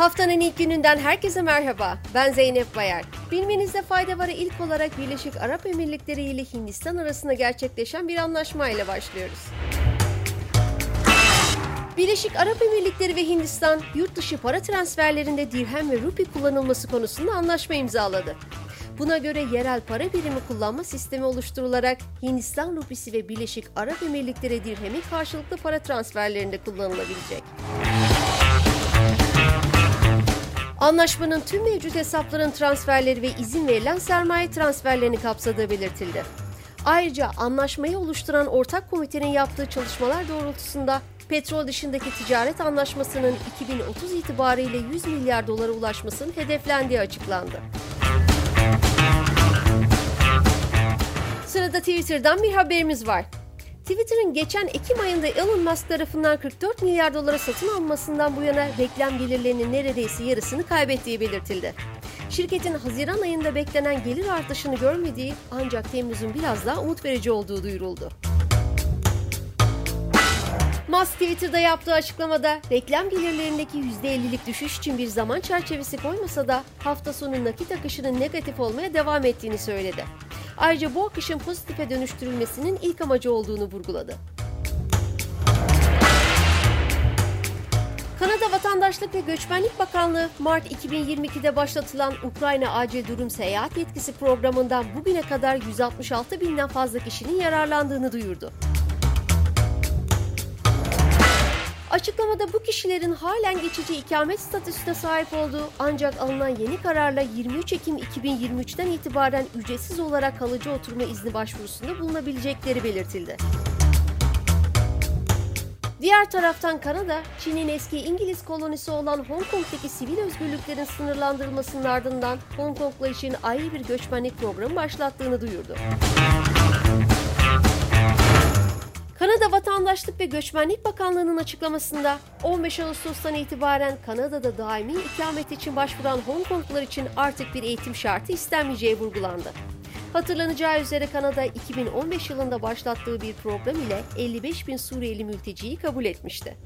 Haftanın ilk gününden herkese merhaba. Ben Zeynep Bayar. Bilmenizde fayda var ilk olarak Birleşik Arap Emirlikleri ile Hindistan arasında gerçekleşen bir anlaşma ile başlıyoruz. Birleşik Arap Emirlikleri ve Hindistan yurt dışı para transferlerinde dirhem ve rupi kullanılması konusunda anlaşma imzaladı. Buna göre yerel para birimi kullanma sistemi oluşturularak Hindistan rupisi ve Birleşik Arap Emirlikleri dirhemi karşılıklı para transferlerinde kullanılabilecek. Anlaşmanın tüm mevcut hesapların transferleri ve izin verilen sermaye transferlerini kapsadığı belirtildi. Ayrıca anlaşmayı oluşturan ortak komitenin yaptığı çalışmalar doğrultusunda petrol dışındaki ticaret anlaşmasının 2030 itibariyle 100 milyar dolara ulaşmasının hedeflendiği açıklandı. Sırada Twitter'dan bir haberimiz var. Twitter'ın geçen Ekim ayında Elon Musk tarafından 44 milyar dolara satın almasından bu yana reklam gelirlerinin neredeyse yarısını kaybettiği belirtildi. Şirketin Haziran ayında beklenen gelir artışını görmediği ancak Temmuz'un biraz daha umut verici olduğu duyuruldu. Musk Twitter'da yaptığı açıklamada reklam gelirlerindeki %50'lik düşüş için bir zaman çerçevesi koymasa da hafta sonu nakit akışının negatif olmaya devam ettiğini söyledi. Ayrıca bu akışın pozitife dönüştürülmesinin ilk amacı olduğunu vurguladı. Kanada Vatandaşlık ve Göçmenlik Bakanlığı Mart 2022'de başlatılan Ukrayna Acil Durum Seyahat Yetkisi programından bugüne kadar 166 binden fazla kişinin yararlandığını duyurdu. Açıklamada bu kişilerin halen geçici ikamet statüsüne sahip olduğu ancak alınan yeni kararla 23 Ekim 2023'ten itibaren ücretsiz olarak kalıcı oturma izni başvurusunda bulunabilecekleri belirtildi. Diğer taraftan Kanada, Çin'in eski İngiliz kolonisi olan Hong Kong'daki sivil özgürlüklerin sınırlandırılmasının ardından Hong Kong'lar için ayrı bir göçmenlik programı başlattığını duyurdu. Kanada Vatandaşlık ve Göçmenlik Bakanlığı'nın açıklamasında 15 Ağustos'tan itibaren Kanada'da daimi ikamet için başvuran Hong Konglular için artık bir eğitim şartı istenmeyeceği vurgulandı. Hatırlanacağı üzere Kanada 2015 yılında başlattığı bir program ile 55 bin Suriyeli mülteciyi kabul etmişti.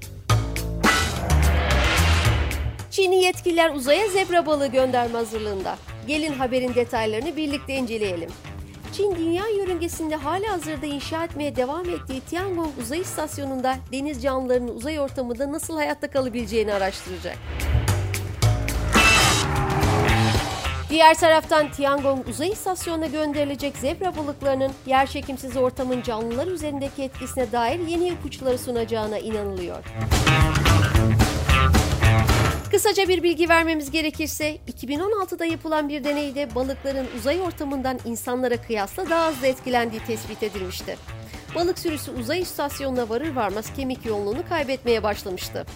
Çinli yetkililer uzaya zebra balığı gönderme hazırlığında. Gelin haberin detaylarını birlikte inceleyelim. Çin dünya yörüngesinde hala hazırda inşa etmeye devam ettiği Tiangong uzay istasyonunda deniz canlılarının uzay ortamında nasıl hayatta kalabileceğini araştıracak. Diğer taraftan Tiangong uzay istasyonuna gönderilecek zebra balıklarının yerçekimsiz ortamın canlılar üzerindeki etkisine dair yeni ipuçları sunacağına inanılıyor. Kısaca bir bilgi vermemiz gerekirse 2016'da yapılan bir deneyde balıkların uzay ortamından insanlara kıyasla daha hızlı etkilendiği tespit edilmişti. Balık sürüsü uzay istasyonuna varır varmaz kemik yoğunluğunu kaybetmeye başlamıştı.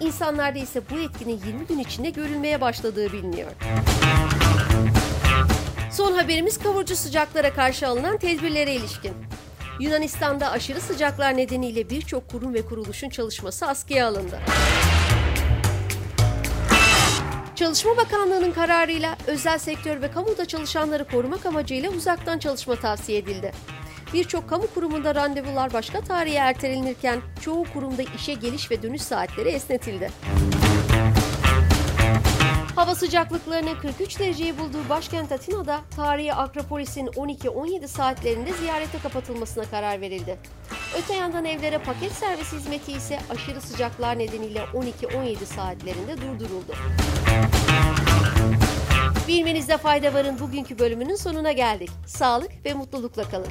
İnsanlarda ise bu etkinin 20 gün içinde görülmeye başladığı biliniyor. Son haberimiz kavurucu sıcaklara karşı alınan tedbirlere ilişkin. Yunanistan'da aşırı sıcaklar nedeniyle birçok kurum ve kuruluşun çalışması askıya alındı. Çalışma Bakanlığı'nın kararıyla özel sektör ve kamuda çalışanları korumak amacıyla uzaktan çalışma tavsiye edildi. Birçok kamu kurumunda randevular başka tarihe ertelenirken çoğu kurumda işe geliş ve dönüş saatleri esnetildi. Hava sıcaklıklarının 43 dereceyi bulduğu başkent Atina'da tarihi Akropolis'in 12-17 saatlerinde ziyarete kapatılmasına karar verildi. Öte yandan evlere paket servis hizmeti ise aşırı sıcaklar nedeniyle 12-17 saatlerinde durduruldu. Bilmenizde fayda varın bugünkü bölümünün sonuna geldik. Sağlık ve mutlulukla kalın.